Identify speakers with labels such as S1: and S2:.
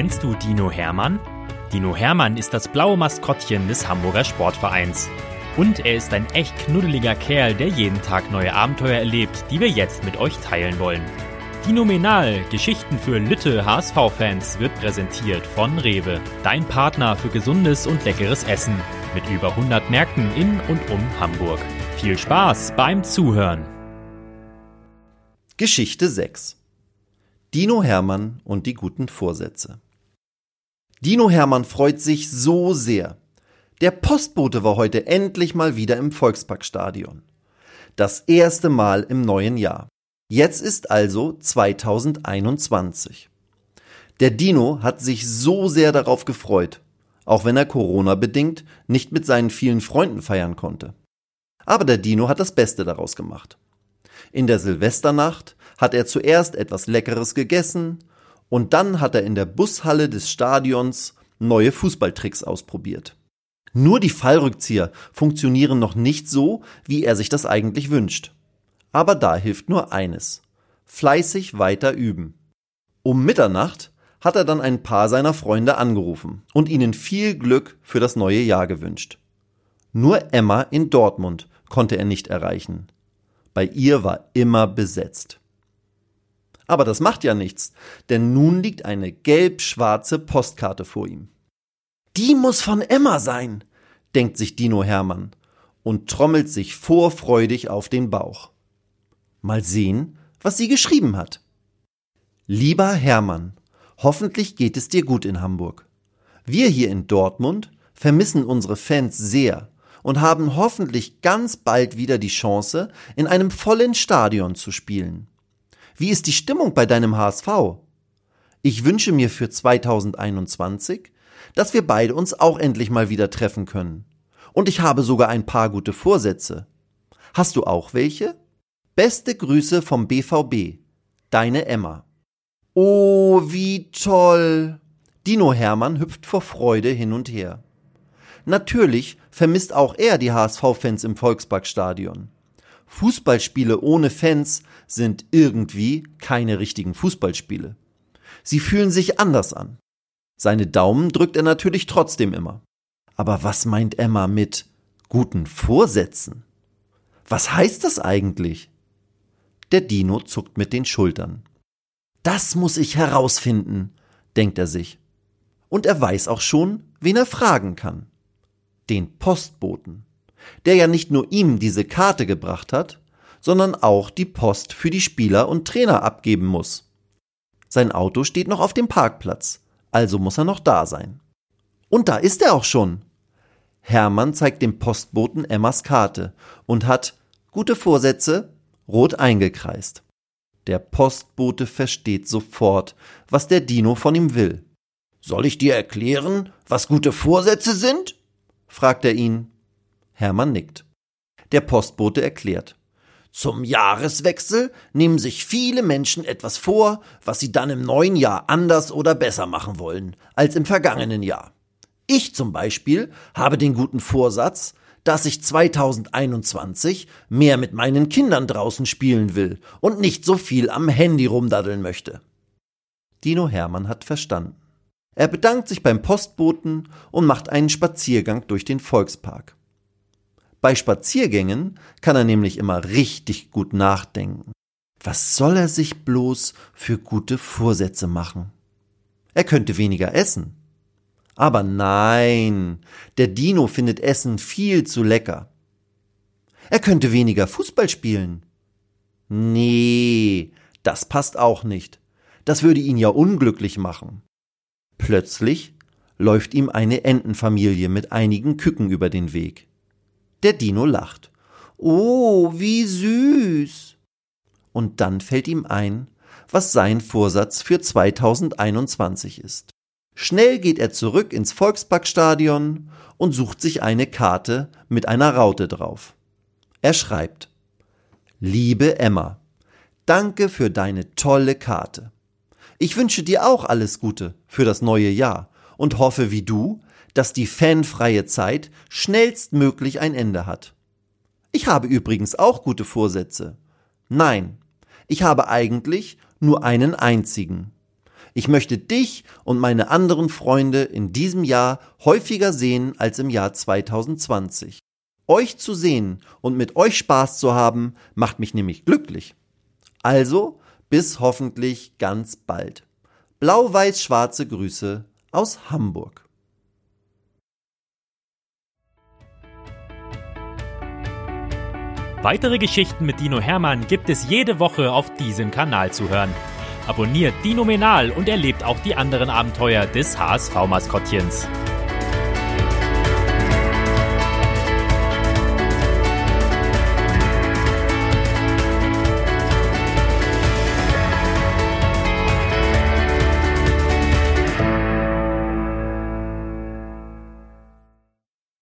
S1: Kennst du Dino Hermann? Dino Hermann ist das blaue Maskottchen des Hamburger Sportvereins. Und er ist ein echt knuddeliger Kerl, der jeden Tag neue Abenteuer erlebt, die wir jetzt mit euch teilen wollen. Dinominal, Geschichten für Lütte HSV-Fans, wird präsentiert von Rewe, dein Partner für gesundes und leckeres Essen, mit über 100 Märkten in und um Hamburg. Viel Spaß beim Zuhören!
S2: Geschichte 6 Dino Hermann und die guten Vorsätze. Dino Hermann freut sich so sehr. Der Postbote war heute endlich mal wieder im Volksparkstadion. Das erste Mal im neuen Jahr. Jetzt ist also 2021. Der Dino hat sich so sehr darauf gefreut, auch wenn er Corona bedingt nicht mit seinen vielen Freunden feiern konnte. Aber der Dino hat das Beste daraus gemacht. In der Silvesternacht hat er zuerst etwas Leckeres gegessen und dann hat er in der Bushalle des Stadions neue Fußballtricks ausprobiert. Nur die Fallrückzieher funktionieren noch nicht so, wie er sich das eigentlich wünscht. Aber da hilft nur eines. Fleißig weiter üben. Um Mitternacht hat er dann ein paar seiner Freunde angerufen und ihnen viel Glück für das neue Jahr gewünscht. Nur Emma in Dortmund konnte er nicht erreichen. Bei ihr war immer besetzt. Aber das macht ja nichts, denn nun liegt eine gelb-schwarze Postkarte vor ihm. Die muss von Emma sein, denkt sich Dino Hermann und trommelt sich vorfreudig auf den Bauch. Mal sehen, was sie geschrieben hat. Lieber Hermann, hoffentlich geht es dir gut in Hamburg. Wir hier in Dortmund vermissen unsere Fans sehr und haben hoffentlich ganz bald wieder die Chance, in einem vollen Stadion zu spielen. Wie ist die Stimmung bei deinem HSV? Ich wünsche mir für 2021, dass wir beide uns auch endlich mal wieder treffen können. Und ich habe sogar ein paar gute Vorsätze. Hast du auch welche? Beste Grüße vom BVB. Deine Emma. Oh, wie toll! Dino Hermann hüpft vor Freude hin und her. Natürlich vermisst auch er die HSV-Fans im Volksparkstadion. Fußballspiele ohne Fans sind irgendwie keine richtigen Fußballspiele. Sie fühlen sich anders an. Seine Daumen drückt er natürlich trotzdem immer. Aber was meint Emma mit guten Vorsätzen? Was heißt das eigentlich? Der Dino zuckt mit den Schultern. Das muss ich herausfinden, denkt er sich. Und er weiß auch schon, wen er fragen kann den Postboten, der ja nicht nur ihm diese Karte gebracht hat, sondern auch die Post für die Spieler und Trainer abgeben muss. Sein Auto steht noch auf dem Parkplatz, also muss er noch da sein. Und da ist er auch schon. Hermann zeigt dem Postboten Emmas Karte und hat gute Vorsätze rot eingekreist. Der Postbote versteht sofort, was der Dino von ihm will. Soll ich dir erklären, was gute Vorsätze sind? fragt er ihn. Hermann nickt. Der Postbote erklärt. Zum Jahreswechsel nehmen sich viele Menschen etwas vor, was sie dann im neuen Jahr anders oder besser machen wollen als im vergangenen Jahr. Ich zum Beispiel habe den guten Vorsatz, dass ich 2021 mehr mit meinen Kindern draußen spielen will und nicht so viel am Handy rumdaddeln möchte. Dino Hermann hat verstanden. Er bedankt sich beim Postboten und macht einen Spaziergang durch den Volkspark. Bei Spaziergängen kann er nämlich immer richtig gut nachdenken. Was soll er sich bloß für gute Vorsätze machen? Er könnte weniger essen. Aber nein, der Dino findet Essen viel zu lecker. Er könnte weniger Fußball spielen. Nee, das passt auch nicht. Das würde ihn ja unglücklich machen. Plötzlich läuft ihm eine Entenfamilie mit einigen Küken über den Weg. Der Dino lacht. Oh, wie süß. Und dann fällt ihm ein, was sein Vorsatz für 2021 ist. Schnell geht er zurück ins Volksparkstadion und sucht sich eine Karte mit einer Raute drauf. Er schreibt Liebe Emma, danke für deine tolle Karte. Ich wünsche dir auch alles Gute für das neue Jahr und hoffe wie du, dass die fanfreie Zeit schnellstmöglich ein Ende hat. Ich habe übrigens auch gute Vorsätze. Nein, ich habe eigentlich nur einen einzigen. Ich möchte dich und meine anderen Freunde in diesem Jahr häufiger sehen als im Jahr 2020. Euch zu sehen und mit euch Spaß zu haben, macht mich nämlich glücklich. Also, bis hoffentlich ganz bald. Blau-weiß-schwarze Grüße aus Hamburg.
S1: Weitere Geschichten mit Dino Hermann gibt es jede Woche auf diesem Kanal zu hören. Abonniert Dino Menal und erlebt auch die anderen Abenteuer des HSV-Maskottchens.